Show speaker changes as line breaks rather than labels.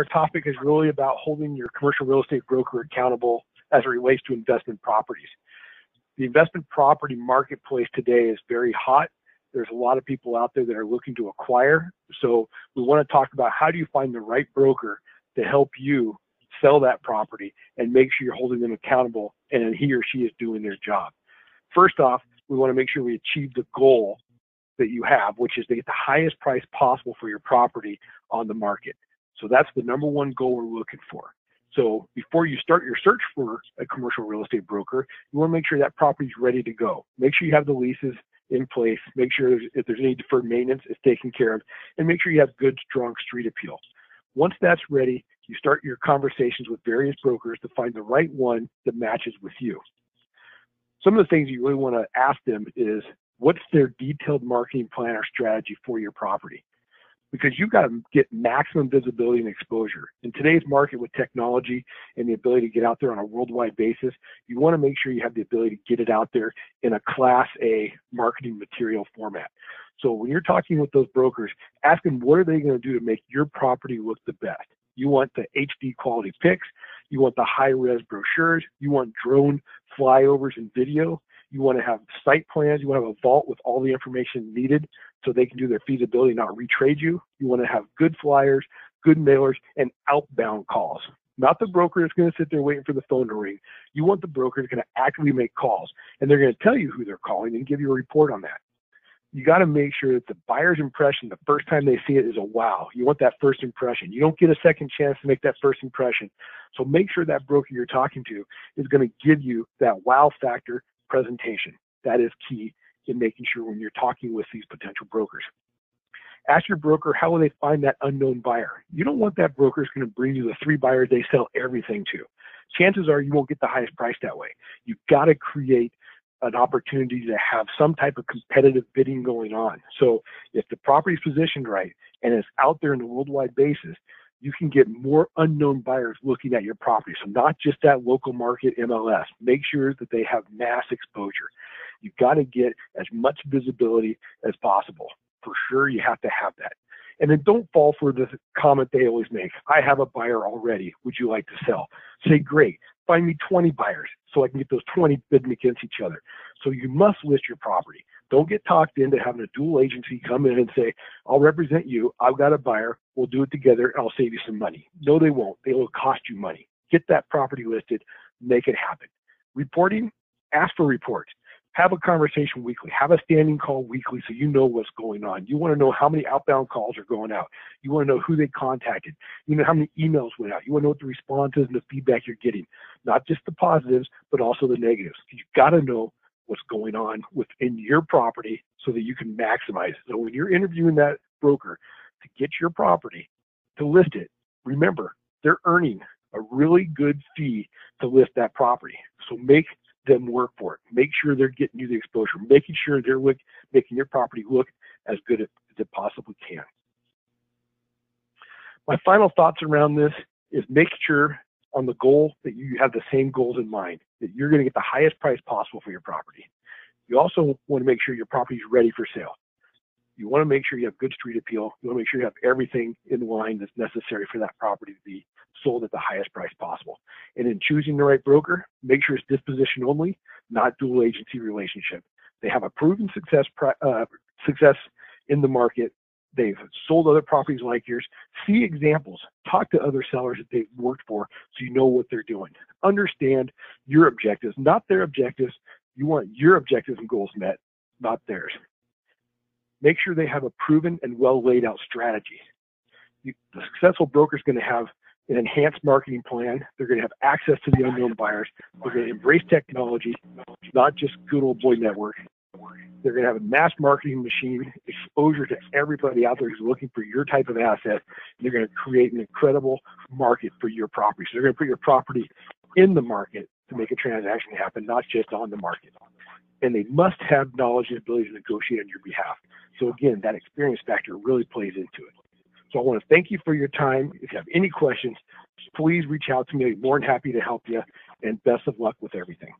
our topic is really about holding your commercial real estate broker accountable as it relates to investment properties. The investment property marketplace today is very hot. There's a lot of people out there that are looking to acquire. So we want to talk about how do you find the right broker to help you sell that property and make sure you're holding them accountable and he or she is doing their job. First off, we want to make sure we achieve the goal that you have, which is to get the highest price possible for your property on the market. So that's the number one goal we're looking for. So before you start your search for a commercial real estate broker, you want to make sure that property is ready to go. Make sure you have the leases in place. Make sure if there's any deferred maintenance, it's taken care of, and make sure you have good, strong street appeal. Once that's ready, you start your conversations with various brokers to find the right one that matches with you. Some of the things you really want to ask them is what's their detailed marketing plan or strategy for your property? Because you've got to get maximum visibility and exposure. In today's market with technology and the ability to get out there on a worldwide basis, you want to make sure you have the ability to get it out there in a class A marketing material format. So when you're talking with those brokers, ask them what are they going to do to make your property look the best. You want the HD quality pics, you want the high res brochures, you want drone flyovers and video, you want to have site plans, you want to have a vault with all the information needed so they can do their feasibility, not retrade you. You want to have good flyers, good mailers, and outbound calls. Not the broker that's going to sit there waiting for the phone to ring. You want the broker that's going to actively make calls, and they're going to tell you who they're calling and give you a report on that. You got to make sure that the buyer's impression the first time they see it is a wow. You want that first impression. You don't get a second chance to make that first impression. So make sure that broker you're talking to is going to give you that wow factor presentation. That is key in making sure when you're talking with these potential brokers. Ask your broker how will they find that unknown buyer. You don't want that broker is going to bring you the three buyers they sell everything to. Chances are you won't get the highest price that way. You've got to create an opportunity to have some type of competitive bidding going on. So if the property is positioned right and it's out there in a worldwide basis, you can get more unknown buyers looking at your property. So not just that local market MLS. Make sure that they have mass exposure. You've got to get as much visibility as possible. For sure, you have to have that. And then don't fall for the comment they always make. I have a buyer already. Would you like to sell? Say, great. Find me 20 buyers so I can get those 20 bidding against each other. So you must list your property. Don't get talked into having a dual agency come in and say, I'll represent you. I've got a buyer. We'll do it together I'll save you some money. No, they won't. They will cost you money. Get that property listed. Make it happen. Reporting, ask for reports have a conversation weekly have a standing call weekly so you know what's going on you want to know how many outbound calls are going out you want to know who they contacted you know how many emails went out you want to know what the response is and the feedback you're getting not just the positives but also the negatives you've got to know what's going on within your property so that you can maximize so when you're interviewing that broker to get your property to list it remember they're earning a really good fee to list that property so make them work for it. Make sure they're getting you the exposure, making sure they're look, making your property look as good as it possibly can. My final thoughts around this is make sure on the goal that you have the same goals in mind, that you're going to get the highest price possible for your property. You also want to make sure your property is ready for sale. You want to make sure you have good street appeal. You want to make sure you have everything in line that's necessary for that property to be sold at the highest price possible. And in choosing the right broker, make sure it's disposition only, not dual agency relationship. They have a proven success uh, success in the market. They've sold other properties like yours. See examples. Talk to other sellers that they've worked for so you know what they're doing. Understand your objectives, not their objectives. You want your objectives and goals met, not theirs. Make sure they have a proven and well laid out strategy. The successful broker is going to have an enhanced marketing plan. They're going to have access to the unknown buyers. They're going to embrace technology, not just good old boy network. They're going to have a mass marketing machine, exposure to everybody out there who's looking for your type of asset. they're going to create an incredible market for your property. So they're going to put your property in the market to make a transaction happen, not just on the market. And they must have knowledge and ability to negotiate on your behalf. So again, that experience factor really plays into it. So I want to thank you for your time. If you have any questions, please reach out to me. I'm more than happy to help you. And best of luck with everything.